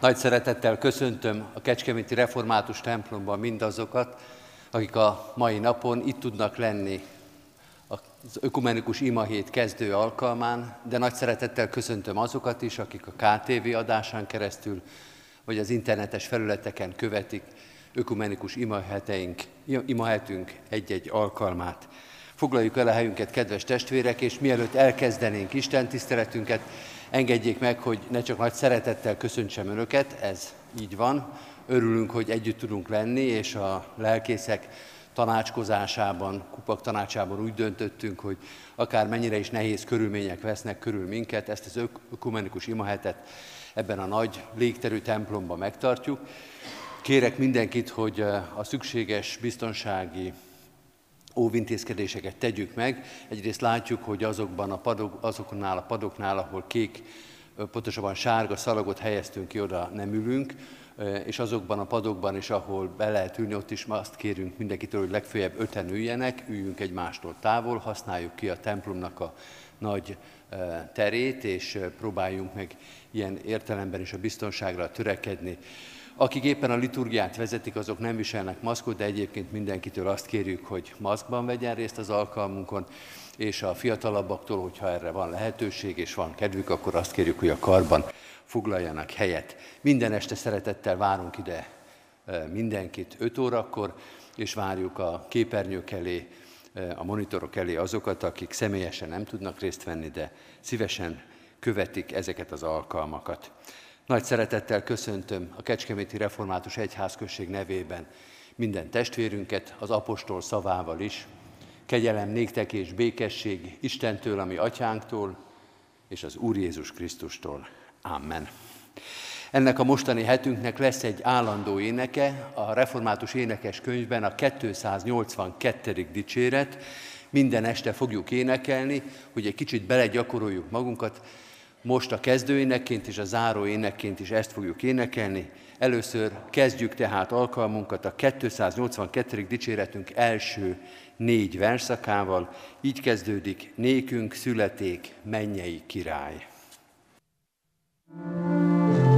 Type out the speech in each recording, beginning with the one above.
Nagy szeretettel köszöntöm a Kecskeméti Református templomban mindazokat, akik a mai napon itt tudnak lenni az Ökumenikus Imahét kezdő alkalmán, de nagy szeretettel köszöntöm azokat is, akik a KTV adásán keresztül, vagy az internetes felületeken követik ökumenikus imaheteink, imahetünk egy-egy alkalmát. Foglaljuk el a helyünket, kedves testvérek, és mielőtt elkezdenénk Isten tiszteletünket, engedjék meg, hogy ne csak nagy szeretettel köszöntsem Önöket, ez így van. Örülünk, hogy együtt tudunk lenni, és a lelkészek tanácskozásában, kupak tanácsában úgy döntöttünk, hogy akár mennyire is nehéz körülmények vesznek körül minket, ezt az ökumenikus imahetet ebben a nagy légterű templomban megtartjuk. Kérek mindenkit, hogy a szükséges biztonsági óvintézkedéseket tegyük meg. Egyrészt látjuk, hogy azokban a padok, azoknál a padoknál, ahol kék, pontosabban sárga szalagot helyeztünk ki, oda nem ülünk, és azokban a padokban is, ahol be lehet ülni, ott is azt kérünk mindenkitől, hogy legfeljebb öten üljenek, üljünk egymástól távol, használjuk ki a templomnak a nagy terét, és próbáljunk meg ilyen értelemben is a biztonságra törekedni. Akik éppen a liturgiát vezetik, azok nem viselnek maszkot, de egyébként mindenkitől azt kérjük, hogy maszkban vegyen részt az alkalmunkon, és a fiatalabbaktól, hogyha erre van lehetőség és van kedvük, akkor azt kérjük, hogy a karban foglaljanak helyet. Minden este szeretettel várunk ide mindenkit 5 órakor, és várjuk a képernyők elé, a monitorok elé azokat, akik személyesen nem tudnak részt venni, de szívesen követik ezeket az alkalmakat. Nagy szeretettel köszöntöm a Kecskeméti Református Egyházközség nevében minden testvérünket, az apostol szavával is. Kegyelem néktek és békesség Istentől, ami atyánktól, és az Úr Jézus Krisztustól. Amen. Ennek a mostani hetünknek lesz egy állandó éneke, a Református Énekes könyvben a 282. dicséret. Minden este fogjuk énekelni, hogy egy kicsit belegyakoroljuk magunkat, most a kezdőénekként és a záróénekként is ezt fogjuk énekelni. Először kezdjük tehát alkalmunkat a 282. dicséretünk első négy verszakával. Így kezdődik, nékünk születék mennyei király. thank you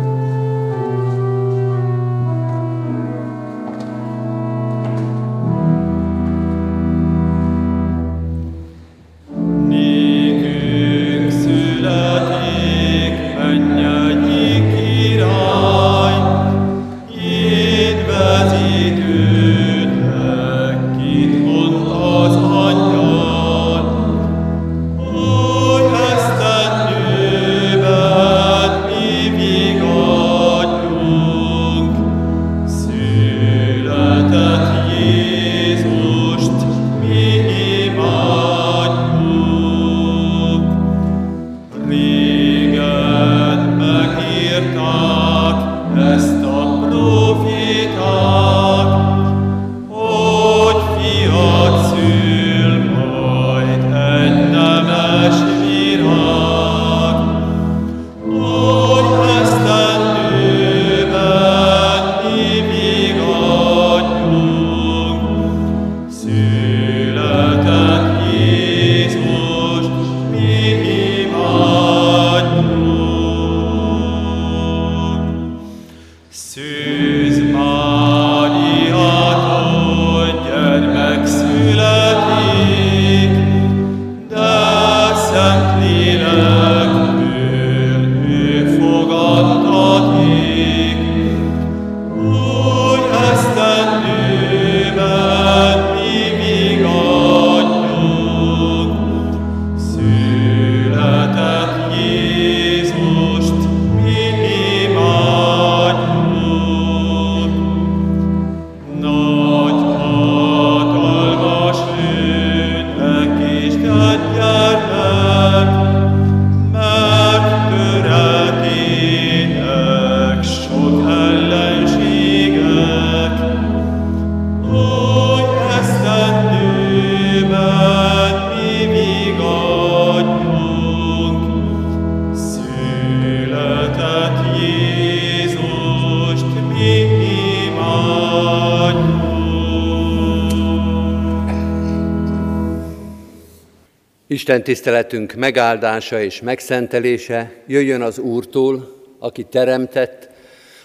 Isten tiszteletünk megáldása és megszentelése jöjjön az Úrtól, aki teremtett,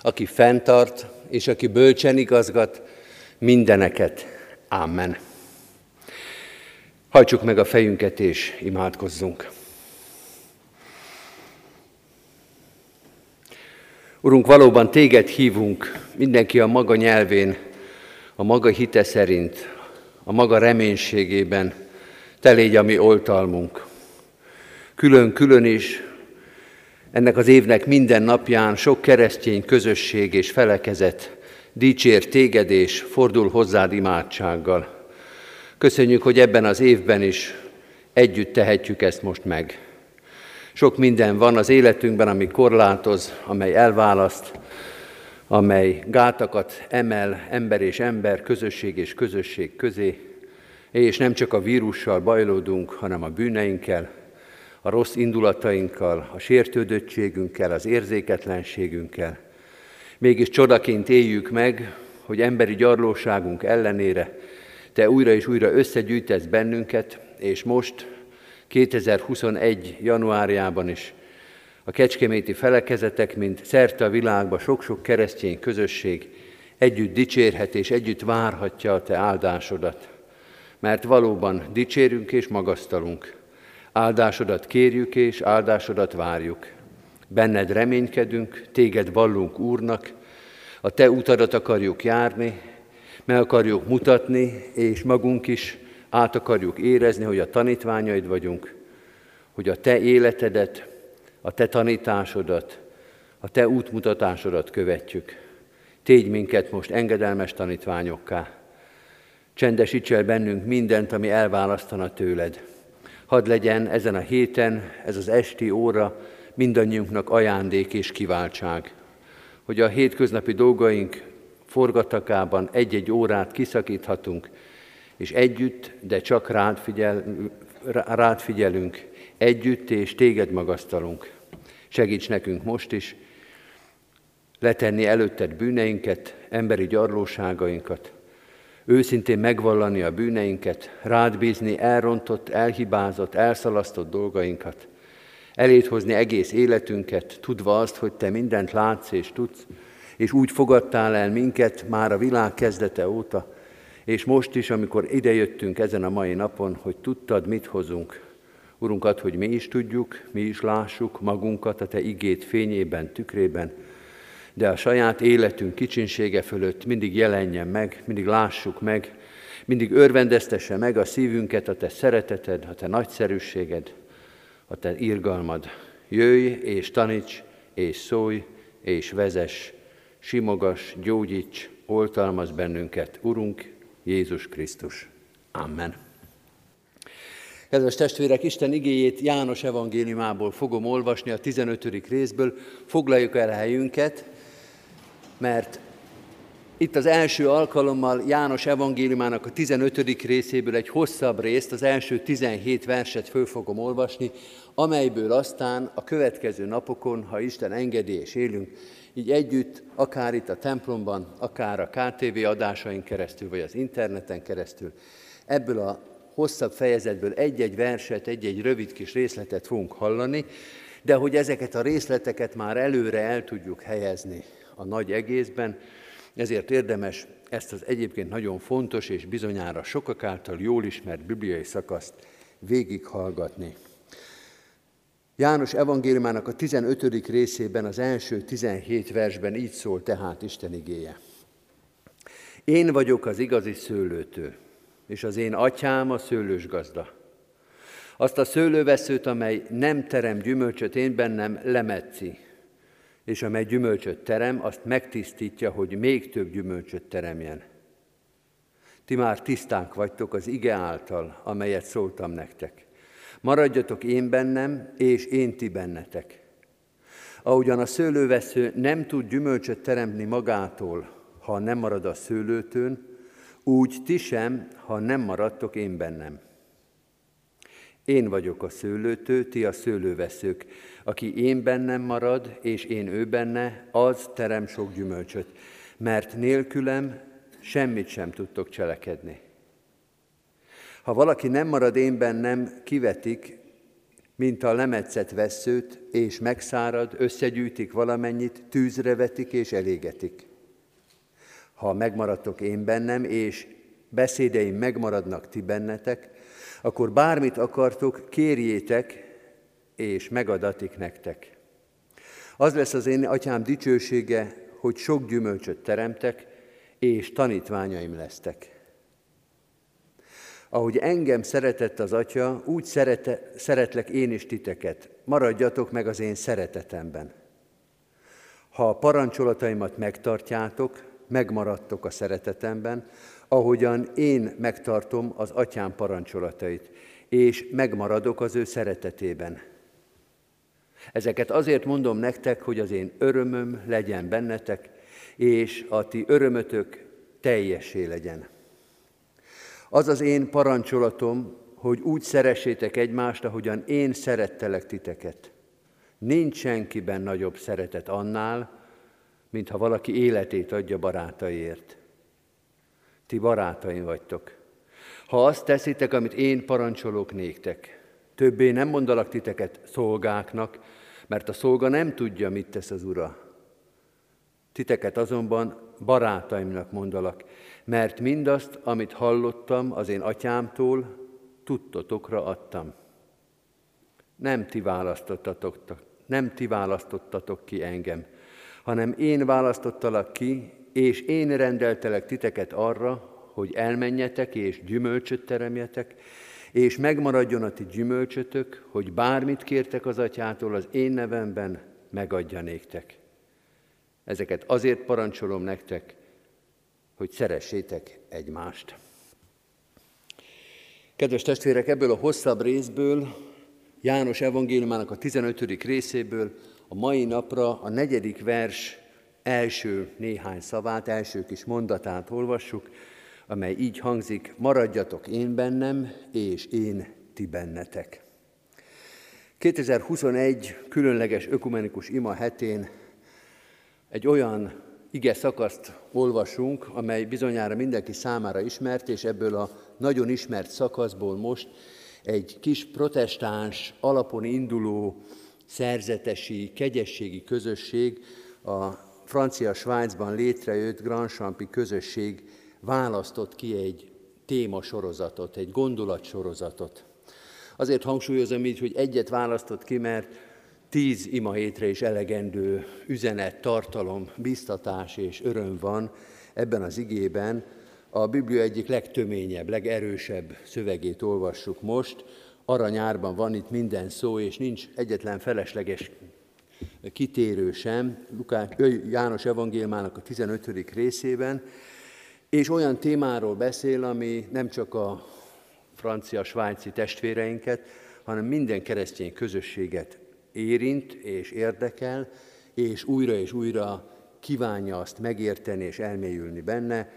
aki fenntart, és aki bölcsen igazgat mindeneket. Amen. Hajtsuk meg a fejünket és imádkozzunk. Urunk, valóban téged hívunk, mindenki a maga nyelvén, a maga hite szerint, a maga reménységében, te légy a mi oltalmunk. Külön-külön is ennek az évnek minden napján sok keresztény közösség és felekezet dicsér téged és fordul hozzád imádsággal. Köszönjük, hogy ebben az évben is együtt tehetjük ezt most meg. Sok minden van az életünkben, ami korlátoz, amely elválaszt, amely gátakat emel ember és ember, közösség és közösség közé, és nem csak a vírussal bajlódunk, hanem a bűneinkkel, a rossz indulatainkkal, a sértődöttségünkkel, az érzéketlenségünkkel. Mégis csodaként éljük meg, hogy emberi gyarlóságunk ellenére Te újra és újra összegyűjtesz bennünket, és most 2021. januárjában is a kecskeméti felekezetek, mint szerte a világba sok-sok keresztény közösség együtt dicsérhet és együtt várhatja a Te áldásodat. Mert valóban dicsérünk és magasztalunk. Áldásodat kérjük és áldásodat várjuk. Benned reménykedünk, téged vallunk Úrnak, a Te utadat akarjuk járni, meg akarjuk mutatni, és magunk is át akarjuk érezni, hogy a tanítványaid vagyunk, hogy a Te életedet, a Te tanításodat, a Te útmutatásodat követjük. Tégy minket most engedelmes tanítványokká. Csendesíts el bennünk mindent, ami elválasztana tőled. Hadd legyen ezen a héten, ez az esti óra mindannyiunknak ajándék és kiváltság, hogy a hétköznapi dolgaink forgatakában egy-egy órát kiszakíthatunk, és együtt, de csak rád, figyel, rád figyelünk, együtt és téged magasztalunk. Segíts nekünk most is letenni előtted bűneinket, emberi gyarlóságainkat, őszintén megvallani a bűneinket, rád bízni elrontott, elhibázott, elszalasztott dolgainkat, elét hozni egész életünket, tudva azt, hogy te mindent látsz és tudsz, és úgy fogadtál el minket már a világ kezdete óta, és most is, amikor idejöttünk ezen a mai napon, hogy tudtad, mit hozunk. Urunkat, hogy mi is tudjuk, mi is lássuk magunkat a Te igét fényében, tükrében, de a saját életünk kicsinsége fölött mindig jelenjen meg, mindig lássuk meg, mindig örvendeztesse meg a szívünket a Te szereteted, a Te nagyszerűséged, a Te irgalmad. Jöjj és taníts, és szólj, és vezess, simogas, gyógyíts, oltalmaz bennünket, Urunk Jézus Krisztus. Amen. Kedves testvérek, Isten igéjét János evangéliumából fogom olvasni a 15. részből. Foglaljuk el helyünket, mert itt az első alkalommal János evangéliumának a 15. részéből egy hosszabb részt, az első 17 verset föl fogom olvasni, amelyből aztán a következő napokon, ha Isten engedi és élünk, így együtt, akár itt a templomban, akár a KTV adásaink keresztül, vagy az interneten keresztül, ebből a hosszabb fejezetből egy-egy verset, egy-egy rövid kis részletet fogunk hallani, de hogy ezeket a részleteket már előre el tudjuk helyezni a nagy egészben, ezért érdemes ezt az egyébként nagyon fontos és bizonyára sokak által jól ismert bibliai szakaszt végighallgatni. János evangéliumának a 15. részében, az első 17 versben így szól tehát Isten igéje. Én vagyok az igazi szőlőtő, és az én atyám a szőlős gazda. Azt a szőlőveszőt, amely nem terem gyümölcsöt én bennem, lemetszi, és amely gyümölcsöt terem, azt megtisztítja, hogy még több gyümölcsöt teremjen. Ti már tisztánk vagytok az ige által, amelyet szóltam nektek. Maradjatok én bennem, és én ti bennetek. Ahogyan a szőlővesző nem tud gyümölcsöt teremtni magától, ha nem marad a szőlőtőn, úgy ti sem, ha nem maradtok én bennem. Én vagyok a szőlőtő, ti a szőlőveszők. Aki én bennem marad, és én ő benne, az terem sok gyümölcsöt, mert nélkülem semmit sem tudtok cselekedni. Ha valaki nem marad én bennem, kivetik, mint a lemetszett veszőt, és megszárad, összegyűjtik valamennyit, tűzre vetik és elégetik. Ha megmaradtok én bennem, és beszédeim megmaradnak ti bennetek, akkor bármit akartok, kérjétek, és megadatik nektek. Az lesz az én atyám dicsősége, hogy sok gyümölcsöt teremtek, és tanítványaim lesztek. Ahogy engem szeretett az Atya, úgy szerete, szeretlek én is titeket. Maradjatok meg az én szeretetemben. Ha a parancsolataimat megtartjátok, megmaradtok a szeretetemben, ahogyan én megtartom az atyám parancsolatait, és megmaradok az ő szeretetében. Ezeket azért mondom nektek, hogy az én örömöm legyen bennetek, és a ti örömötök teljesé legyen. Az az én parancsolatom, hogy úgy szeressétek egymást, ahogyan én szerettelek titeket. Nincs senkiben nagyobb szeretet annál, mint ha valaki életét adja barátaiért. Ti barátaim vagytok. Ha azt teszitek, amit én parancsolok néktek, többé nem mondalak titeket szolgáknak, mert a szolga nem tudja, mit tesz az ura. Titeket azonban barátaimnak mondalak, mert mindazt, amit hallottam az én atyámtól, tudtotokra adtam. Nem ti választottatok, nem ti választottatok ki engem, hanem én választottalak ki, és én rendeltelek titeket arra, hogy elmenjetek és gyümölcsöt teremjetek, és megmaradjon a ti gyümölcsötök, hogy bármit kértek az atyától az én nevemben, megadja néktek. Ezeket azért parancsolom nektek, hogy szeressétek egymást. Kedves testvérek, ebből a hosszabb részből, János evangéliumának a 15. részéből a mai napra a negyedik vers első néhány szavát, első kis mondatát olvassuk, amely így hangzik, maradjatok én bennem, és én ti bennetek. 2021 különleges ökumenikus ima hetén egy olyan ige szakaszt olvasunk, amely bizonyára mindenki számára ismert, és ebből a nagyon ismert szakaszból most egy kis protestáns alapon induló szerzetesi, kegyességi közösség, a francia Svájcban létrejött Grand Champi közösség választott ki egy témasorozatot, egy gondolatsorozatot. Azért hangsúlyozom így, hogy egyet választott ki, mert tíz ima hétre is elegendő üzenet, tartalom, biztatás és öröm van ebben az igében. A Biblia egyik legtöményebb, legerősebb szövegét olvassuk most. Aranyárban van itt minden szó, és nincs egyetlen felesleges kitérő sem. Lukás, János evangéliumának a 15. részében, és olyan témáról beszél, ami nem csak a francia-svájci testvéreinket, hanem minden keresztény közösséget érint és érdekel, és újra és újra kívánja azt megérteni és elmélyülni benne,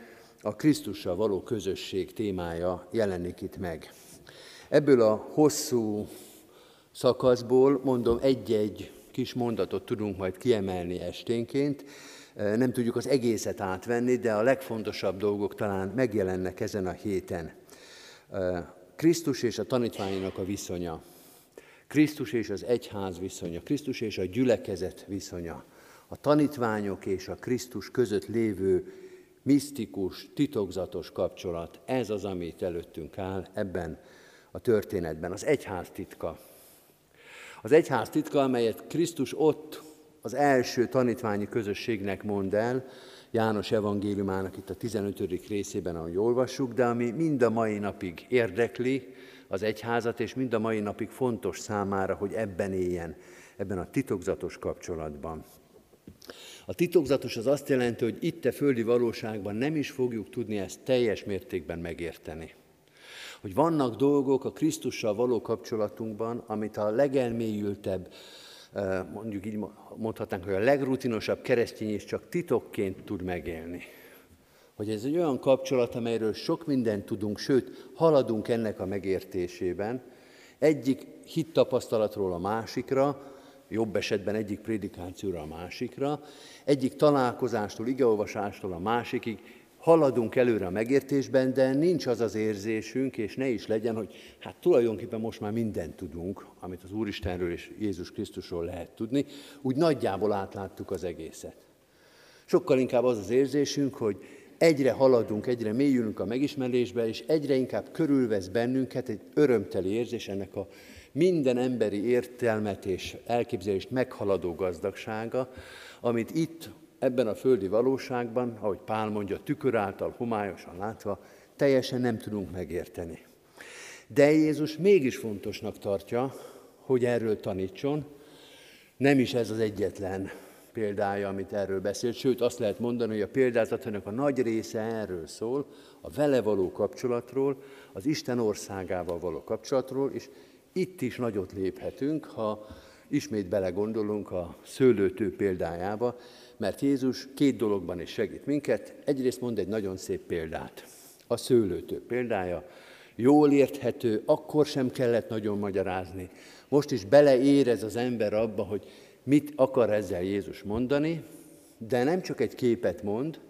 a Krisztussal való közösség témája jelenik itt meg. Ebből a hosszú szakaszból mondom egy-egy kis mondatot tudunk majd kiemelni esténként. Nem tudjuk az egészet átvenni, de a legfontosabb dolgok talán megjelennek ezen a héten. Krisztus és a tanítványnak a viszonya. Krisztus és az egyház viszonya, Krisztus és a gyülekezet viszonya, a tanítványok és a Krisztus között lévő misztikus, titokzatos kapcsolat, ez az, amit előttünk áll ebben a történetben, az egyház titka. Az egyház titka, amelyet Krisztus ott az első tanítványi közösségnek mond el, János evangéliumának itt a 15. részében, ahogy olvassuk, de ami mind a mai napig érdekli, az egyházat, és mind a mai napig fontos számára, hogy ebben éljen, ebben a titokzatos kapcsolatban. A titokzatos az azt jelenti, hogy itt a földi valóságban nem is fogjuk tudni ezt teljes mértékben megérteni. Hogy vannak dolgok a Krisztussal való kapcsolatunkban, amit a legelmélyültebb, eh, mondjuk így mondhatnánk, hogy a legrutinosabb keresztény is csak titokként tud megélni. Hogy ez egy olyan kapcsolat, amelyről sok mindent tudunk, sőt, haladunk ennek a megértésében, egyik hittapasztalatról a másikra, jobb esetben egyik prédikációra a másikra, egyik találkozástól, igeolvasástól a másikig haladunk előre a megértésben, de nincs az az érzésünk, és ne is legyen, hogy hát tulajdonképpen most már mindent tudunk, amit az Úristenről és Jézus Krisztusról lehet tudni, úgy nagyjából átláttuk az egészet. Sokkal inkább az az érzésünk, hogy egyre haladunk, egyre mélyülünk a megismerésbe, és egyre inkább körülvesz bennünket egy örömteli érzés ennek a minden emberi értelmet és elképzelést meghaladó gazdagsága, amit itt, ebben a földi valóságban, ahogy Pál mondja, tükör által homályosan látva, teljesen nem tudunk megérteni. De Jézus mégis fontosnak tartja, hogy erről tanítson, nem is ez az egyetlen példája, amit erről beszélt, sőt azt lehet mondani, hogy a példázatának a nagy része erről szól, a vele való kapcsolatról, az Isten országával való kapcsolatról, és itt is nagyot léphetünk, ha ismét belegondolunk a szőlőtő példájába, mert Jézus két dologban is segít minket. Egyrészt mond egy nagyon szép példát. A szőlőtő példája jól érthető, akkor sem kellett nagyon magyarázni. Most is beleérez az ember abba, hogy mit akar ezzel Jézus mondani, de nem csak egy képet mond,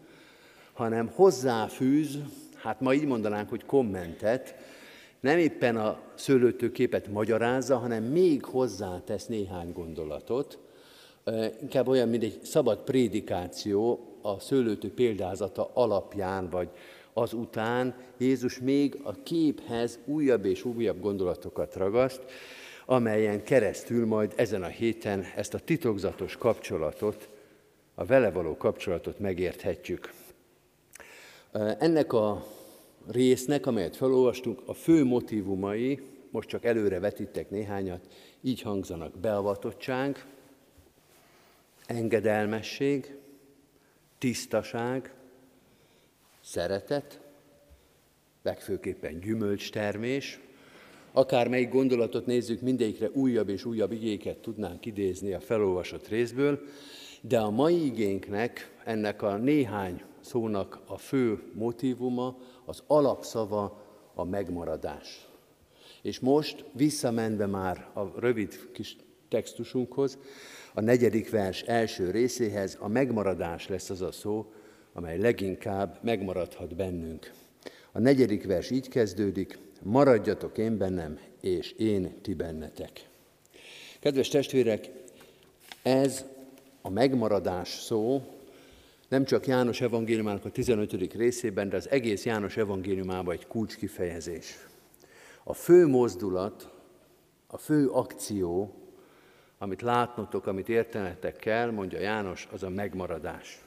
hanem hozzáfűz, hát ma így mondanánk, hogy kommentet, nem éppen a szőlőtő képet magyarázza, hanem még hozzátesz néhány gondolatot, inkább olyan, mint egy szabad prédikáció a szőlőtő példázata alapján, vagy azután Jézus még a képhez újabb és újabb gondolatokat ragaszt, amelyen keresztül majd ezen a héten ezt a titokzatos kapcsolatot, a vele való kapcsolatot megérthetjük. Ennek a résznek, amelyet felolvastunk, a fő motivumai, most csak előre vetítek néhányat, így hangzanak beavatottság, engedelmesség, tisztaság, szeretet, legfőképpen gyümölcstermés, akármelyik gondolatot nézzük, mindegyikre újabb és újabb igéket tudnánk idézni a felolvasott részből, de a mai igénknek, ennek a néhány szónak a fő motivuma, az alapszava a megmaradás. És most visszamenve már a rövid kis textusunkhoz, a negyedik vers első részéhez a megmaradás lesz az a szó, amely leginkább megmaradhat bennünk. A negyedik vers így kezdődik, maradjatok én bennem, és én ti bennetek. Kedves testvérek, ez a megmaradás szó nem csak János evangéliumának a 15. részében, de az egész János evangéliumában egy kulcskifejezés. A fő mozdulat, a fő akció, amit látnotok, amit értenetek kell, mondja János, az a megmaradás.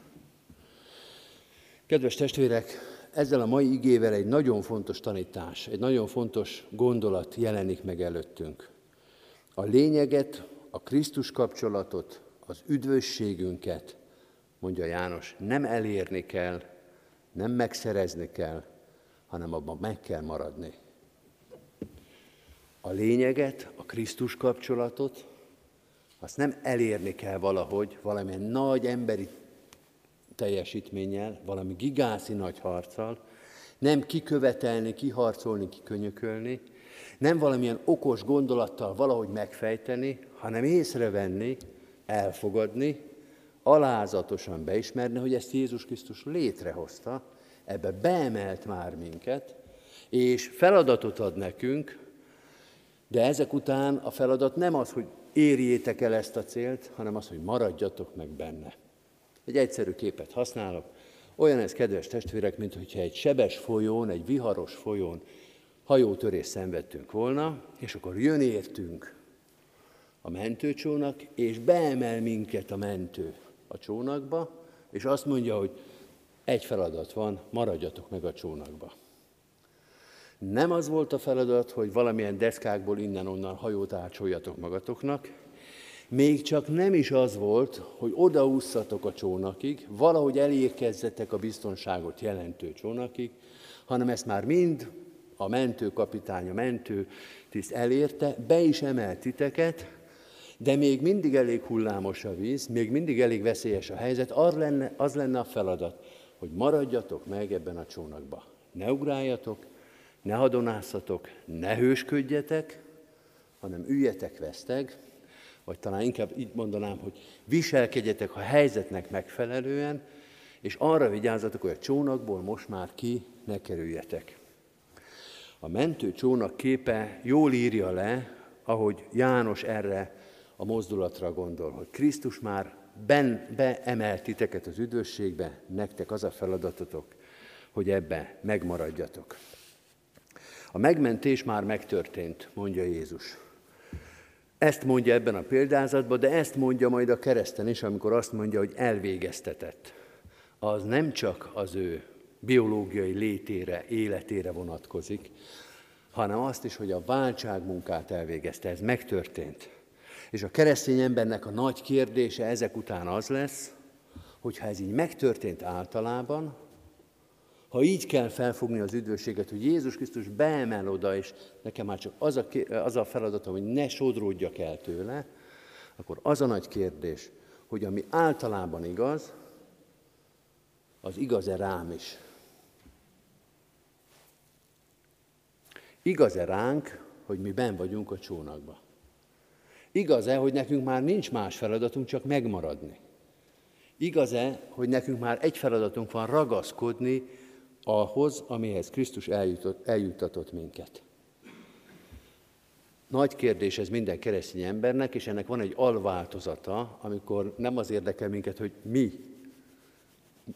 Kedves testvérek, ezzel a mai igével egy nagyon fontos tanítás, egy nagyon fontos gondolat jelenik meg előttünk. A lényeget, a Krisztus kapcsolatot, az üdvösségünket, mondja János, nem elérni kell, nem megszerezni kell, hanem abban meg kell maradni. A lényeget, a Krisztus kapcsolatot, azt nem elérni kell valahogy, valamilyen nagy emberi teljesítménnyel, valami gigászi nagy harccal, nem kikövetelni, kiharcolni, kikönyökölni, nem valamilyen okos gondolattal valahogy megfejteni, hanem észrevenni, elfogadni, alázatosan beismerni, hogy ezt Jézus Krisztus létrehozta, ebbe beemelt már minket, és feladatot ad nekünk, de ezek után a feladat nem az, hogy érjétek el ezt a célt, hanem az, hogy maradjatok meg benne. Egy egyszerű képet használok. Olyan ez, kedves testvérek, mint hogyha egy sebes folyón, egy viharos folyón hajótörés szenvedtünk volna, és akkor jön értünk a mentőcsónak, és beemel minket a mentő a csónakba, és azt mondja, hogy egy feladat van, maradjatok meg a csónakba. Nem az volt a feladat, hogy valamilyen deszkákból innen-onnan hajót ácsoljatok magatoknak, még csak nem is az volt, hogy odaúszatok a csónakig, valahogy elérkezzetek a biztonságot jelentő csónakig, hanem ezt már mind a mentőkapitány, a mentő tiszt elérte, be is emelt titeket, de még mindig elég hullámos a víz, még mindig elég veszélyes a helyzet, az lenne, az lenne a feladat, hogy maradjatok meg ebben a csónakba. Ne ugráljatok, ne hadonászatok, ne hősködjetek, hanem üljetek veszteg, vagy talán inkább így mondanám, hogy viselkedjetek a helyzetnek megfelelően, és arra vigyázzatok, hogy a csónakból most már ki ne kerüljetek. A mentő csónak képe jól írja le, ahogy János erre a mozdulatra gondol, hogy Krisztus már ben, beemelt titeket az üdvösségbe, nektek az a feladatotok, hogy ebbe megmaradjatok. A megmentés már megtörtént, mondja Jézus. Ezt mondja ebben a példázatban, de ezt mondja majd a kereszten is, amikor azt mondja, hogy elvégeztetett. Az nem csak az ő biológiai létére, életére vonatkozik, hanem azt is, hogy a váltságmunkát elvégezte. Ez megtörtént. És a keresztény embernek a nagy kérdése ezek után az lesz, hogy ha ez így megtörtént általában, ha így kell felfogni az üdvösséget, hogy Jézus Krisztus beemel oda, és nekem már csak az a, az a feladatom, hogy ne sodródjak el tőle, akkor az a nagy kérdés, hogy ami általában igaz, az igaz-e rám is. Igaz-e ránk, hogy mi ben vagyunk a csónakba? Igaz-e, hogy nekünk már nincs más feladatunk, csak megmaradni? Igaz-e, hogy nekünk már egy feladatunk van ragaszkodni ahhoz, amihez Krisztus eljutott, eljuttatott minket? Nagy kérdés ez minden keresztény embernek, és ennek van egy alváltozata, amikor nem az érdekel minket, hogy mi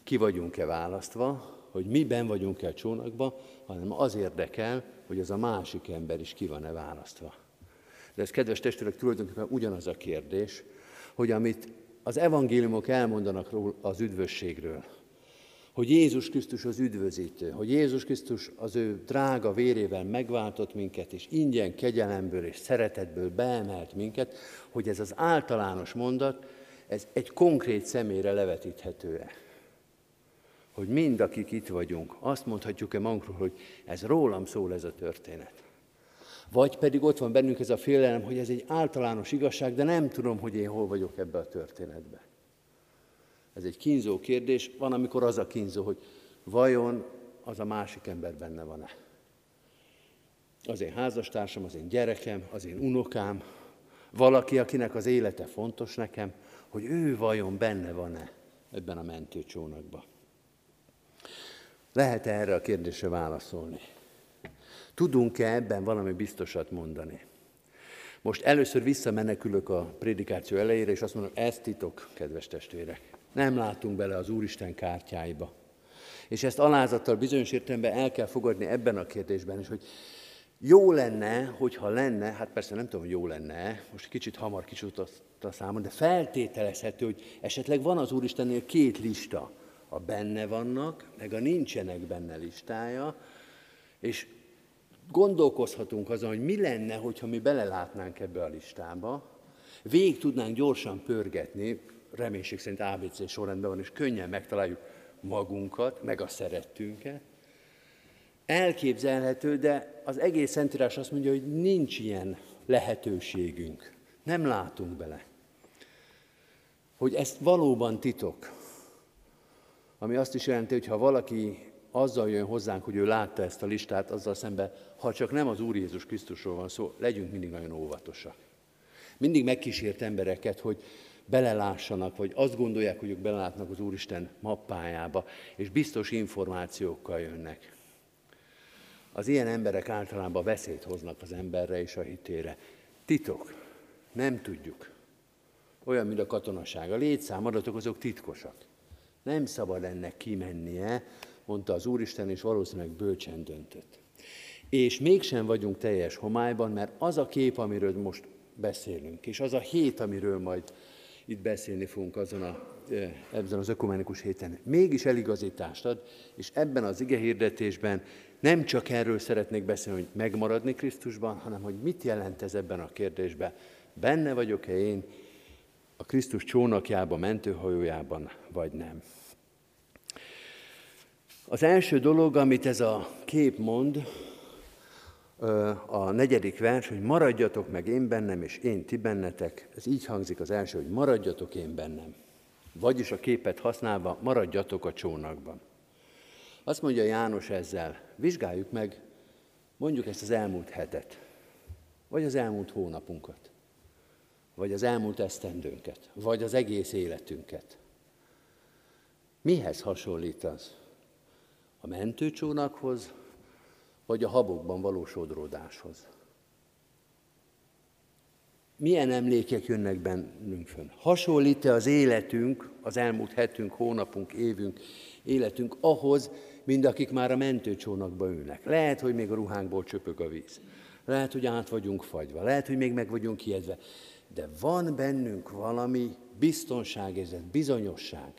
ki vagyunk-e választva, hogy mi ben vagyunk-e a csónakba, hanem az érdekel, hogy az a másik ember is ki van-e választva. De ez, kedves testvérek, tulajdonképpen ugyanaz a kérdés, hogy amit az evangéliumok elmondanak az üdvösségről, hogy Jézus Krisztus az üdvözítő, hogy Jézus Krisztus az ő drága vérével megváltott minket, és ingyen kegyelemből és szeretetből beemelt minket, hogy ez az általános mondat, ez egy konkrét személyre levetíthető-e hogy mind, akik itt vagyunk, azt mondhatjuk-e magunkról, hogy ez rólam szól ez a történet. Vagy pedig ott van bennünk ez a félelem, hogy ez egy általános igazság, de nem tudom, hogy én hol vagyok ebbe a történetbe. Ez egy kínzó kérdés. Van, amikor az a kínzó, hogy vajon az a másik ember benne van-e. Az én házastársam, az én gyerekem, az én unokám, valaki, akinek az élete fontos nekem, hogy ő vajon benne van-e ebben a mentőcsónakban. Lehet -e erre a kérdésre válaszolni? Tudunk-e ebben valami biztosat mondani? Most először visszamenekülök a prédikáció elejére, és azt mondom, ez titok, kedves testvérek. Nem látunk bele az Úristen kártyáiba. És ezt alázattal bizonyos értelemben el kell fogadni ebben a kérdésben is, hogy jó lenne, hogyha lenne, hát persze nem tudom, hogy jó lenne, most kicsit hamar kicsútott a számon, de feltételezhető, hogy esetleg van az Úristennél két lista a benne vannak, meg a nincsenek benne listája, és gondolkozhatunk azon, hogy mi lenne, hogyha mi belelátnánk ebbe a listába, végig tudnánk gyorsan pörgetni, reménység szerint ABC sorrendben van, és könnyen megtaláljuk magunkat, meg a szerettünket. Elképzelhető, de az egész Szentírás azt mondja, hogy nincs ilyen lehetőségünk. Nem látunk bele. Hogy ezt valóban titok, ami azt is jelenti, hogy ha valaki azzal jön hozzánk, hogy ő látta ezt a listát, azzal szemben, ha csak nem az Úr Jézus Krisztusról van szó, legyünk mindig nagyon óvatosak. Mindig megkísért embereket, hogy belelássanak, vagy azt gondolják, hogy ők belelátnak az Úristen mappájába, és biztos információkkal jönnek. Az ilyen emberek általában veszélyt hoznak az emberre és a hitére. Titok. Nem tudjuk. Olyan, mint a katonaság. A létszámadatok azok titkosak. Nem szabad ennek kimennie, mondta az Úristen, és valószínűleg bölcsen döntött. És mégsem vagyunk teljes homályban, mert az a kép, amiről most beszélünk, és az a hét, amiről majd itt beszélni fogunk azon a, ebben az ökumenikus héten, mégis eligazítást ad, és ebben az ige hirdetésben nem csak erről szeretnék beszélni, hogy megmaradni Krisztusban, hanem hogy mit jelent ez ebben a kérdésben. Benne vagyok-e én a Krisztus csónakjában, mentőhajójában, vagy nem. Az első dolog, amit ez a kép mond, a negyedik vers, hogy maradjatok meg én bennem, és én ti bennetek. Ez így hangzik az első, hogy maradjatok én bennem. Vagyis a képet használva, maradjatok a csónakban. Azt mondja János ezzel, vizsgáljuk meg mondjuk ezt az elmúlt hetet, vagy az elmúlt hónapunkat, vagy az elmúlt esztendőnket, vagy az egész életünket. Mihez hasonlít az? A mentőcsónakhoz, vagy a habokban való sodródáshoz? Milyen emlékek jönnek bennünk fönn? Hasonlít-e az életünk, az elmúlt hetünk, hónapunk, évünk, életünk ahhoz, mint akik már a mentőcsónakba ülnek? Lehet, hogy még a ruhánkból csöpög a víz. Lehet, hogy át vagyunk fagyva. Lehet, hogy még meg vagyunk ijedve. De van bennünk valami biztonságérzet, bizonyosság,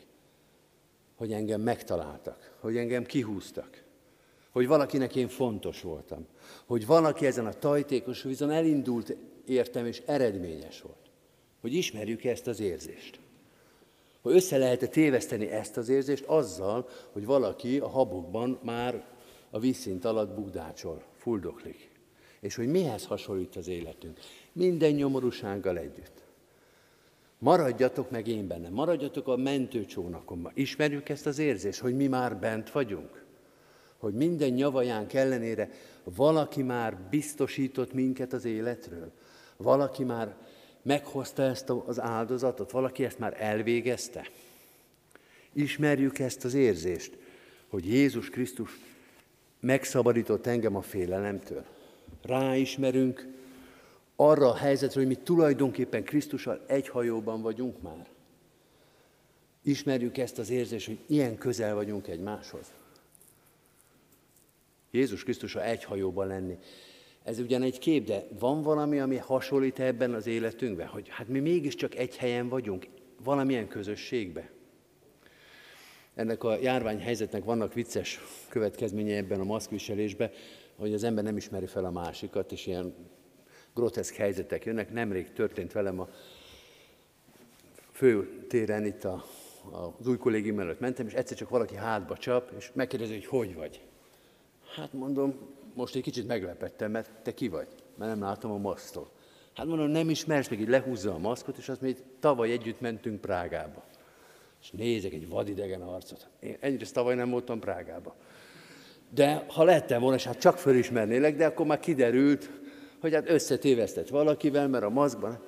hogy engem megtaláltak, hogy engem kihúztak, hogy valakinek én fontos voltam, hogy valaki ezen a tajtékos vízon elindult értem és eredményes volt. Hogy ismerjük ezt az érzést. Hogy össze lehet téveszteni ezt az érzést azzal, hogy valaki a habokban már a vízszint alatt bugdácsol, fuldoklik. És hogy mihez hasonlít az életünk. Minden nyomorúsággal együtt. Maradjatok meg én benne, maradjatok a mentőcsónakomban. Ismerjük ezt az érzést, hogy mi már bent vagyunk. Hogy minden nyavajánk ellenére valaki már biztosított minket az életről. Valaki már meghozta ezt az áldozatot, valaki ezt már elvégezte. Ismerjük ezt az érzést, hogy Jézus Krisztus megszabadított engem a félelemtől. Ráismerünk arra a helyzetre, hogy mi tulajdonképpen Krisztussal egy hajóban vagyunk már. Ismerjük ezt az érzést, hogy ilyen közel vagyunk egymáshoz. Jézus Krisztussal egy hajóban lenni. Ez ugyan egy kép, de van valami, ami hasonlít ebben az életünkben, hogy hát mi mégiscsak egy helyen vagyunk, valamilyen közösségbe. Ennek a járványhelyzetnek vannak vicces következményei ebben a maszkviselésben, hogy az ember nem ismeri fel a másikat, és ilyen groteszk helyzetek jönnek. Nemrég történt velem a főtéren itt a, az új kollégium előtt mentem, és egyszer csak valaki hátba csap, és megkérdezi, hogy hogy vagy. Hát mondom, most egy kicsit meglepettem, mert te ki vagy? Mert nem látom a masztól. Hát mondom, nem ismersz, meg így lehúzza a maszkot, és azt még tavaly együtt mentünk Prágába. És nézek egy vadidegen arcot. Én egyrészt tavaly nem voltam Prágába. De ha lettem volna, és hát csak fölismernélek, de akkor már kiderült, hogy hát összetévesztett valakivel, mert a maszkban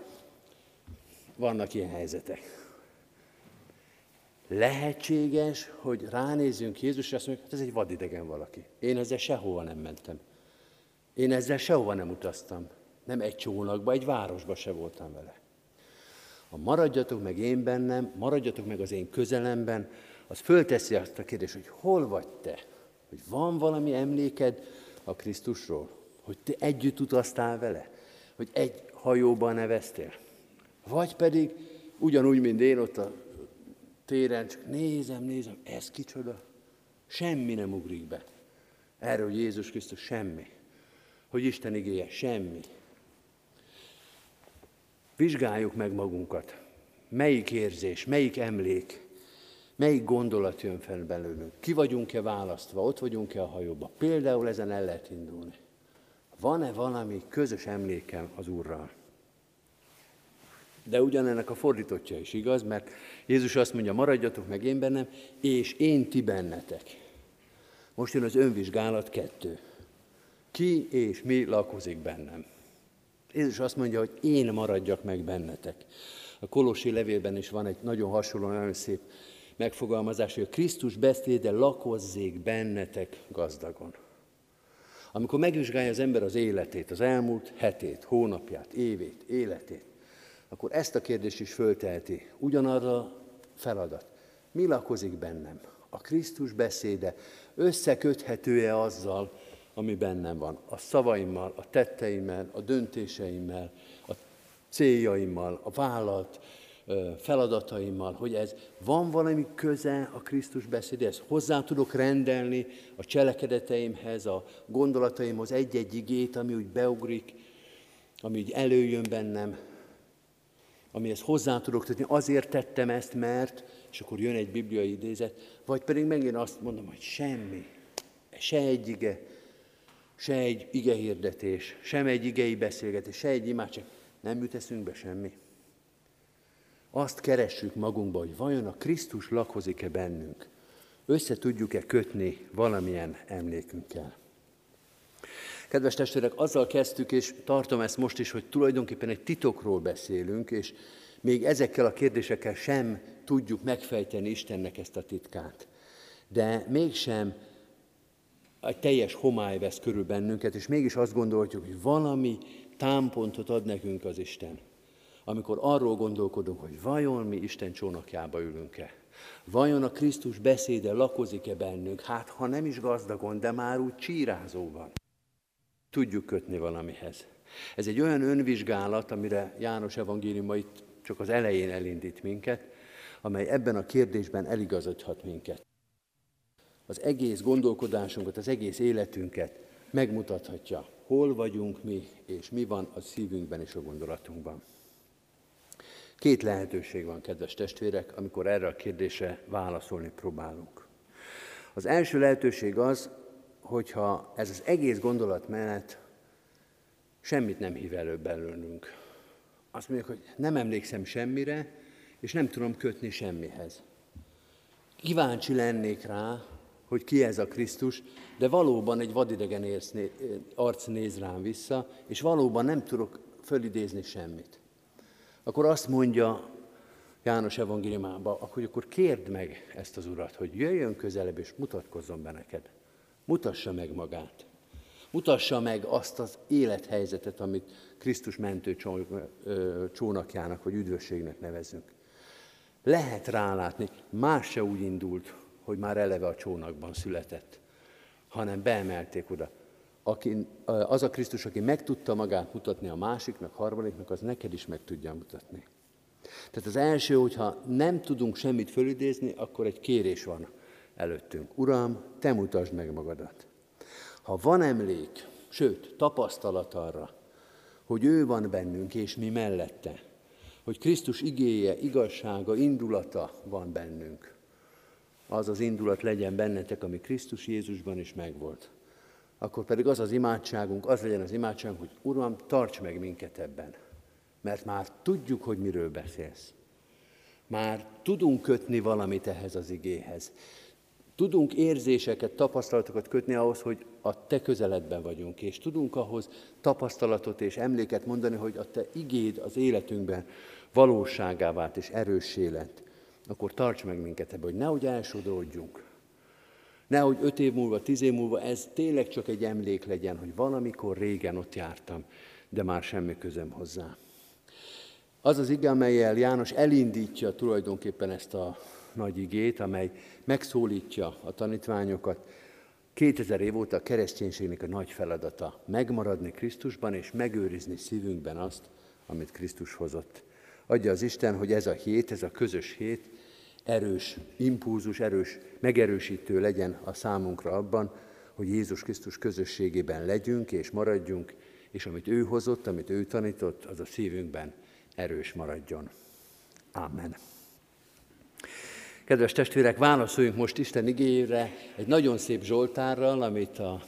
vannak ilyen helyzetek. Lehetséges, hogy ránézzünk Jézusra, azt mondjuk, hát ez egy vadidegen valaki. Én ezzel sehova nem mentem. Én ezzel sehova nem utaztam. Nem egy csónakba, egy városba se voltam vele. Ha maradjatok meg én bennem, maradjatok meg az én közelemben, az fölteszi azt a kérdést, hogy hol vagy te? Hogy van valami emléked a Krisztusról? Hogy te együtt utaztál vele? Hogy egy hajóban neveztél? Vagy pedig ugyanúgy, mint én ott a téren, csak nézem, nézem, ez kicsoda? Semmi nem ugrik be. Erről Jézus Krisztus semmi. Hogy Isten igéje, semmi. Vizsgáljuk meg magunkat. Melyik érzés, melyik emlék, melyik gondolat jön fel belőlünk? Ki vagyunk-e választva, ott vagyunk-e a hajóba? Például ezen el lehet indulni. Van-e valami közös emlékem az Úrral? De ugyanennek a fordítottja is igaz, mert Jézus azt mondja, maradjatok meg én bennem, és én ti bennetek. Most jön az önvizsgálat kettő. Ki és mi lakozik bennem? Jézus azt mondja, hogy én maradjak meg bennetek. A Kolossi levélben is van egy nagyon hasonló, nagyon szép megfogalmazás, hogy a Krisztus beszéde lakozzék bennetek gazdagon. Amikor megvizsgálja az ember az életét, az elmúlt hetét, hónapját, évét, életét, akkor ezt a kérdést is fölteheti. Ugyanarra feladat. Mi lakozik bennem? A Krisztus beszéde összeköthető-e azzal, ami bennem van? A szavaimmal, a tetteimmel, a döntéseimmel, a céljaimmal, a vállalt feladataimmal, hogy ez van valami köze a Krisztus beszédéhez. Hozzá tudok rendelni a cselekedeteimhez, a gondolataimhoz egy-egy igét, ami úgy beugrik, ami úgy előjön bennem, amihez hozzá tudok tenni, azért tettem ezt, mert, és akkor jön egy bibliai idézet, vagy pedig megint azt mondom, hogy semmi, se egy ige, se egy ige hirdetés, sem egy igei beszélgetés, se egy imádság, nem jut eszünkbe semmi. Azt keressük magunkba, hogy vajon a Krisztus lakozik-e bennünk, össze tudjuk-e kötni valamilyen emlékünkkel. Kedves testvérek, azzal kezdtük, és tartom ezt most is, hogy tulajdonképpen egy titokról beszélünk, és Még ezekkel a kérdésekkel sem tudjuk megfejteni Istennek ezt a titkát. De mégsem egy teljes homály vesz körül bennünket, és mégis azt gondoljuk, hogy valami támpontot ad nekünk az Isten. Amikor arról gondolkodunk, hogy vajon mi Isten csónakjába ülünk-e. Vajon a Krisztus beszéde lakozik-e bennünk? Hát, ha nem is gazdagon, de már úgy csírázóban. Tudjuk kötni valamihez. Ez egy olyan önvizsgálat, amire János evangéliuma itt csak az elején elindít minket, amely ebben a kérdésben eligazodhat minket. Az egész gondolkodásunkat, az egész életünket megmutathatja, hol vagyunk mi, és mi van a szívünkben és a gondolatunkban. Két lehetőség van, kedves testvérek, amikor erre a kérdésre válaszolni próbálunk. Az első lehetőség az, hogyha ez az egész gondolatmenet semmit nem hív elő belőlünk. Azt mondjuk, hogy nem emlékszem semmire, és nem tudom kötni semmihez. Kíváncsi lennék rá, hogy ki ez a Krisztus, de valóban egy vadidegen érsz, arc néz rám vissza, és valóban nem tudok fölidézni semmit. Akkor azt mondja János evangéliumában, hogy akkor kérd meg ezt az Urat, hogy jöjjön közelebb és mutatkozzon be neked. Mutassa meg magát. Mutassa meg azt az élethelyzetet, amit Krisztus mentő csónakjának vagy üdvösségnek nevezünk. Lehet rálátni, más se úgy indult, hogy már eleve a csónakban született, hanem beemelték oda. Aki, az a Krisztus, aki meg tudta magát mutatni a másiknak, harmadiknak, az neked is meg tudja mutatni. Tehát az első, hogyha nem tudunk semmit fölidézni, akkor egy kérés van előttünk. Uram, te mutasd meg magadat. Ha van emlék, sőt, tapasztalat arra, hogy ő van bennünk, és mi mellette, hogy Krisztus igéje, igazsága, indulata van bennünk, az az indulat legyen bennetek, ami Krisztus Jézusban is megvolt. Akkor pedig az az imádságunk, az legyen az imádságunk, hogy Uram, tarts meg minket ebben. Mert már tudjuk, hogy miről beszélsz. Már tudunk kötni valamit ehhez az igéhez. Tudunk érzéseket, tapasztalatokat kötni ahhoz, hogy a te közeledben vagyunk, és tudunk ahhoz tapasztalatot és emléket mondani, hogy a te igéd az életünkben valóságá vált és erőssé lett akkor tarts meg minket ebbe, hogy nehogy elsodródjunk. Nehogy öt év múlva, tíz év múlva ez tényleg csak egy emlék legyen, hogy valamikor régen ott jártam, de már semmi közöm hozzá. Az az ige, amelyel János elindítja tulajdonképpen ezt a nagy igét, amely megszólítja a tanítványokat, 2000 év óta a kereszténységnek a nagy feladata megmaradni Krisztusban és megőrizni szívünkben azt, amit Krisztus hozott. Adja az Isten, hogy ez a hét, ez a közös hét erős impulzus, erős megerősítő legyen a számunkra abban, hogy Jézus Krisztus közösségében legyünk és maradjunk, és amit ő hozott, amit ő tanított, az a szívünkben erős maradjon. Amen. Kedves testvérek, válaszoljunk most Isten igényére egy nagyon szép Zsoltárral, amit a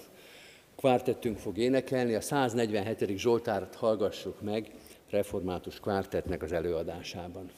kvártettünk fog énekelni. A 147. Zsoltárt hallgassuk meg református kvártetnek az előadásában.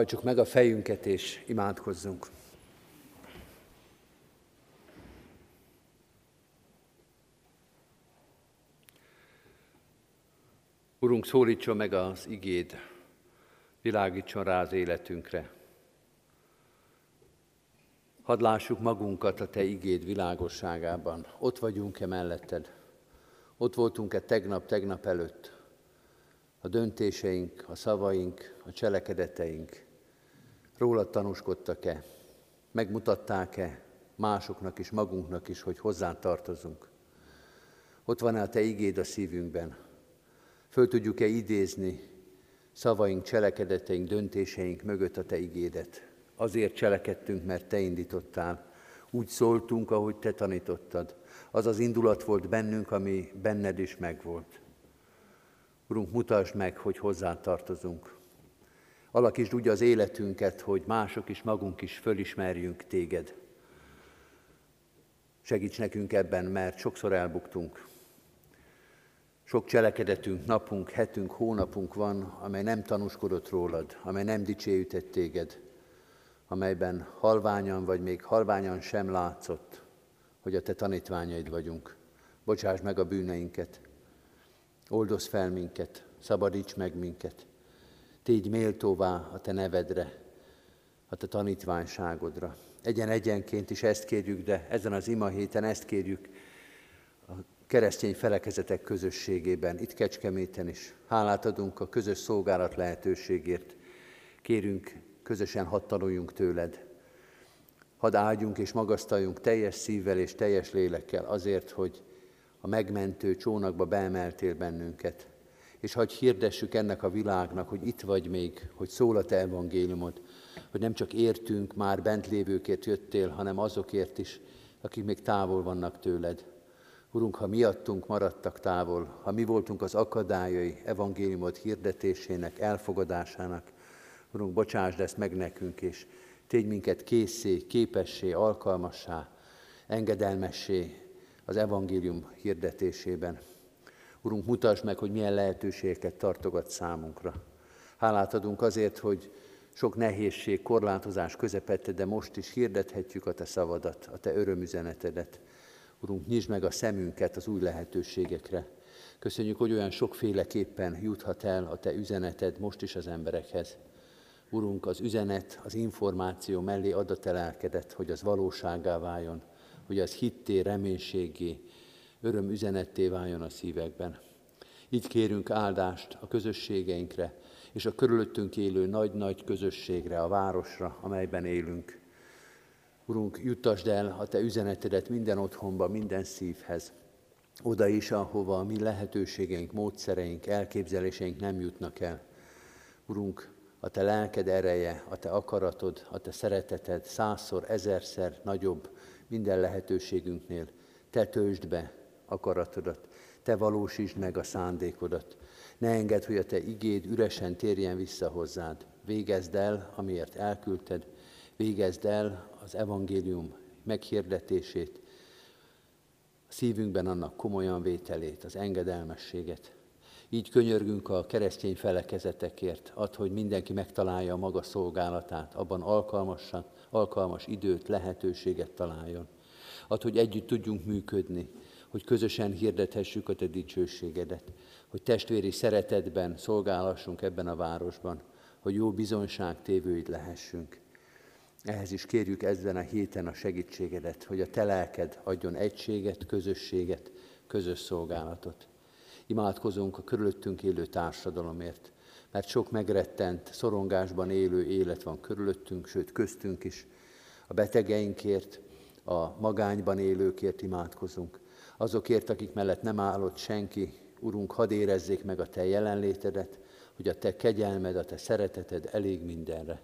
Hajtsuk meg a fejünket és imádkozzunk. Urunk, szólítson meg az igéd, világítson rá az életünkre. Hadd lássuk magunkat a Te igéd világosságában. Ott vagyunk-e melletted? Ott voltunk-e tegnap, tegnap előtt? A döntéseink, a szavaink, a cselekedeteink rólad tanúskodtak-e? Megmutatták-e másoknak is, magunknak is, hogy hozzá tartozunk? Ott van-e a Te igéd a szívünkben? Föl tudjuk-e idézni szavaink, cselekedeteink, döntéseink mögött a Te igédet? Azért cselekedtünk, mert Te indítottál. Úgy szóltunk, ahogy Te tanítottad. Az az indulat volt bennünk, ami benned is megvolt. Urunk, mutasd meg, hogy hozzá tartozunk. Alakítsd úgy az életünket, hogy mások is, magunk is fölismerjünk Téged. Segíts nekünk ebben, mert sokszor elbuktunk. Sok cselekedetünk, napunk, hetünk, hónapunk van, amely nem tanúskodott rólad, amely nem dicsőített téged, amelyben halványan vagy még halványan sem látszott, hogy a te tanítványaid vagyunk. Bocsáss meg a bűneinket, oldozz fel minket, szabadíts meg minket, tégy méltóvá a te nevedre, a te tanítványságodra. Egyen-egyenként is ezt kérjük, de ezen az ima héten ezt kérjük a keresztény felekezetek közösségében, itt Kecskeméten is. Hálát adunk a közös szolgálat lehetőségért. Kérünk, közösen hadd tanuljunk tőled. Hadd áldjunk és magasztaljunk teljes szívvel és teljes lélekkel azért, hogy a megmentő csónakba beemeltél bennünket. És hagyj hirdessük ennek a világnak, hogy itt vagy még, hogy szól a te evangéliumod, hogy nem csak értünk, már bent lévőkért jöttél, hanem azokért is, akik még távol vannak tőled. Urunk, ha miattunk maradtak távol, ha mi voltunk az akadályai evangéliumot hirdetésének, elfogadásának, Urunk, bocsásd ezt meg nekünk, és tégy minket készé, képessé, alkalmassá, engedelmessé az evangélium hirdetésében. Urunk, mutasd meg, hogy milyen lehetőségeket tartogat számunkra. Hálát adunk azért, hogy sok nehézség, korlátozás közepette, de most is hirdethetjük a Te szavadat, a Te örömüzenetedet. Urunk, nyisd meg a szemünket az új lehetőségekre. Köszönjük, hogy olyan sokféleképpen juthat el a Te üzeneted most is az emberekhez. Urunk, az üzenet, az információ mellé ad hogy az valóságá váljon, hogy az hitté, reménységé, öröm üzenetté váljon a szívekben. Így kérünk áldást a közösségeinkre, és a körülöttünk élő nagy-nagy közösségre, a városra, amelyben élünk. Urunk, juttasd el a Te üzenetedet minden otthonba, minden szívhez, oda is, ahova a mi lehetőségeink, módszereink, elképzeléseink nem jutnak el. Urunk, a Te lelked ereje, a Te akaratod, a Te szereteted százszor, ezerszer nagyobb minden lehetőségünknél. Te töltsd be akaratodat, Te valósítsd meg a szándékodat. Ne engedd, hogy a Te igéd üresen térjen vissza hozzád. Végezd el, amiért elküldted, végezd el az evangélium meghirdetését, a szívünkben annak komolyan vételét, az engedelmességet. Így könyörgünk a keresztény felekezetekért, ad, hogy mindenki megtalálja a maga szolgálatát, abban alkalmasan, alkalmas időt, lehetőséget találjon. Ad, hogy együtt tudjunk működni, hogy közösen hirdethessük a Te dicsőségedet, hogy testvéri szeretetben szolgálhassunk ebben a városban, hogy jó bizonyság tévőid lehessünk. Ehhez is kérjük ezen a héten a segítségedet, hogy a te lelked adjon egységet, közösséget, közös szolgálatot. Imádkozunk a körülöttünk élő társadalomért, mert sok megrettent, szorongásban élő élet van körülöttünk, sőt köztünk is. A betegeinkért, a magányban élőkért imádkozunk. Azokért, akik mellett nem állott senki, Urunk, hadd érezzék meg a Te jelenlétedet, hogy a Te kegyelmed, a Te szereteted elég mindenre.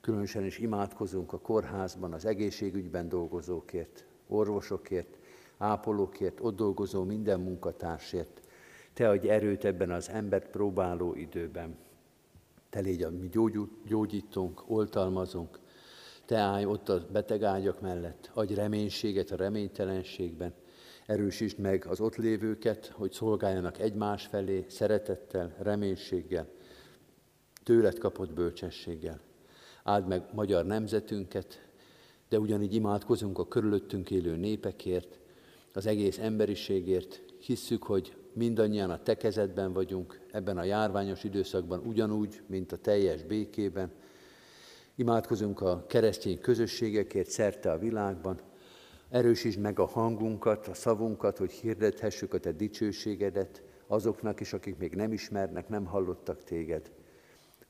Különösen is imádkozunk a kórházban, az egészségügyben dolgozókért, orvosokért, ápolókért, ott dolgozó minden munkatársért. Te adj erőt ebben az embert próbáló időben. Te légy a mi gyógyítunk, oltalmazunk. Te állj ott a betegágyak mellett, adj reménységet a reménytelenségben. Erősítsd meg az ott lévőket, hogy szolgáljanak egymás felé szeretettel, reménységgel, tőled kapott bölcsességgel. áld meg magyar nemzetünket, de ugyanígy imádkozunk a körülöttünk élő népekért, az egész emberiségért. Hisszük, hogy mindannyian a te kezedben vagyunk ebben a járványos időszakban, ugyanúgy, mint a teljes békében. Imádkozunk a keresztény közösségekért szerte a világban. Erősítsd meg a hangunkat, a szavunkat, hogy hirdethessük a te dicsőségedet azoknak is, akik még nem ismernek, nem hallottak téged.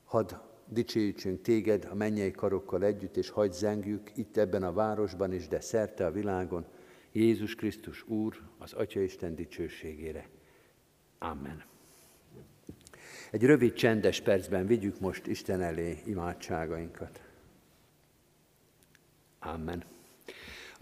Hadd dicsőítsünk téged a mennyei karokkal együtt, és hagyd zengjük itt ebben a városban is, de szerte a világon, Jézus Krisztus Úr, az Atya Isten dicsőségére. Amen. Egy rövid csendes percben vigyük most Isten elé imádságainkat. Amen.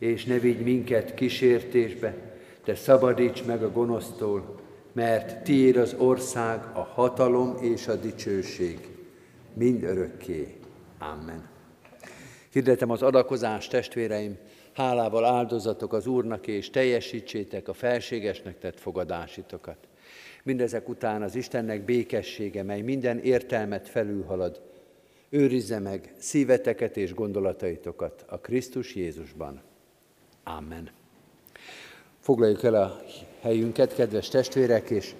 És ne vigy minket kísértésbe, de szabadíts meg a gonosztól, mert tiéd az ország, a hatalom és a dicsőség, mind örökké. Amen. Hirdetem az adakozást, testvéreim, hálával áldozatok az Úrnak, és teljesítsétek a felségesnek tett fogadásitokat. Mindezek után az Istennek békessége, mely minden értelmet felülhalad, őrizze meg szíveteket és gondolataitokat a Krisztus Jézusban. Amen. Foglaljuk el a helyünket, kedves testvérek, és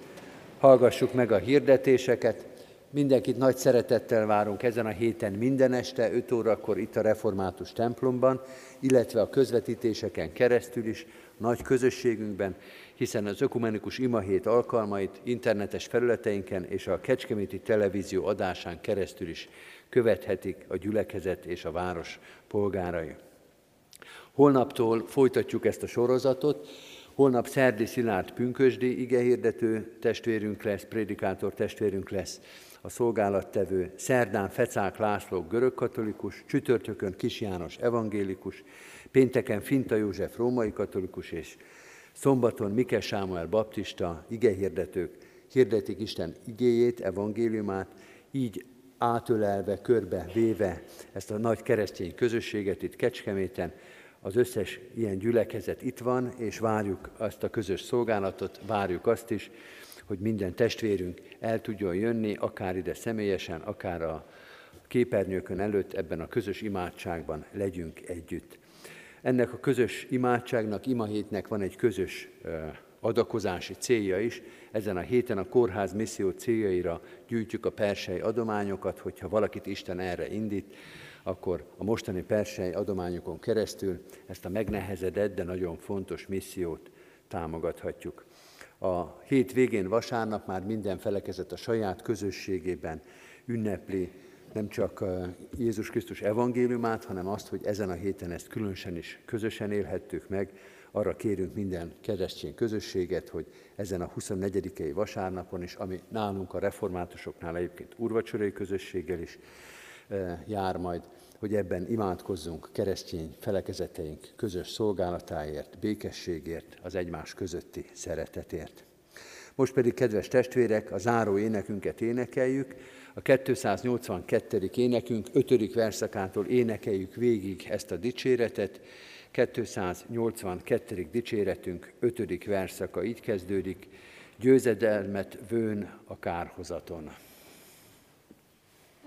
hallgassuk meg a hirdetéseket. Mindenkit nagy szeretettel várunk ezen a héten minden este, 5 órakor itt a Református templomban, illetve a közvetítéseken keresztül is, nagy közösségünkben, hiszen az ökumenikus imahét alkalmait internetes felületeinken és a Kecskeméti televízió adásán keresztül is követhetik a gyülekezet és a város polgárai. Holnaptól folytatjuk ezt a sorozatot, Holnap Szerdi Szilárd Pünkösdi igehirdető testvérünk lesz, prédikátor testvérünk lesz, a szolgálattevő, szerdán Fecák László görögkatolikus, csütörtökön Kis János evangélikus, pénteken Finta József római katolikus és szombaton Mike Sámuel baptista igehirdetők hirdetik Isten igéjét, evangéliumát, így átölelve, körbe véve ezt a nagy keresztény közösséget itt Kecskeméten, az összes ilyen gyülekezet itt van, és várjuk azt a közös szolgálatot, várjuk azt is, hogy minden testvérünk el tudjon jönni, akár ide személyesen, akár a képernyőkön előtt ebben a közös imádságban legyünk együtt. Ennek a közös imádságnak, imahétnek van egy közös adakozási célja is. Ezen a héten a kórház misszió céljaira gyűjtjük a persei adományokat, hogyha valakit Isten erre indít, akkor a mostani persei adományokon keresztül ezt a megnehezedett, de nagyon fontos missziót támogathatjuk. A hét végén vasárnap már minden felekezet a saját közösségében ünnepli nem csak Jézus Krisztus evangéliumát, hanem azt, hogy ezen a héten ezt különösen is közösen élhettük meg. Arra kérünk minden keresztény közösséget, hogy ezen a 24. vasárnapon is, ami nálunk a reformátusoknál egyébként urvacsorai közösséggel is jár majd, hogy ebben imádkozzunk keresztény felekezeteink közös szolgálatáért, békességért, az egymás közötti szeretetért. Most pedig, kedves testvérek, a záró énekünket énekeljük. A 282. énekünk 5. verszakától énekeljük végig ezt a dicséretet. 282. dicséretünk 5. verszaka így kezdődik. Győzedelmet vőn a kárhozaton.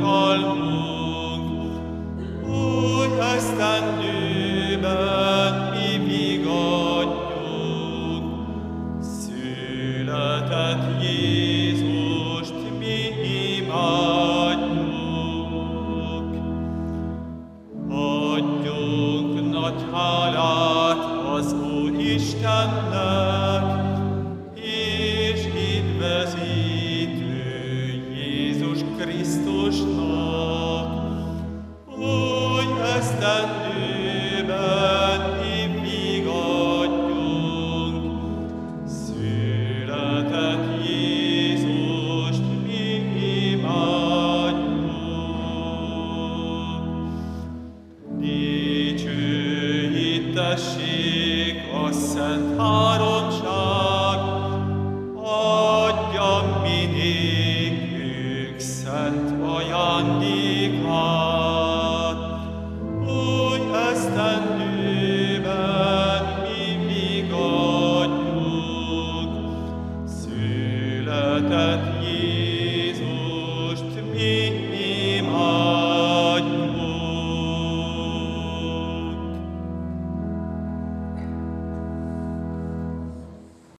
oltalmunk, úgy aztán nőben.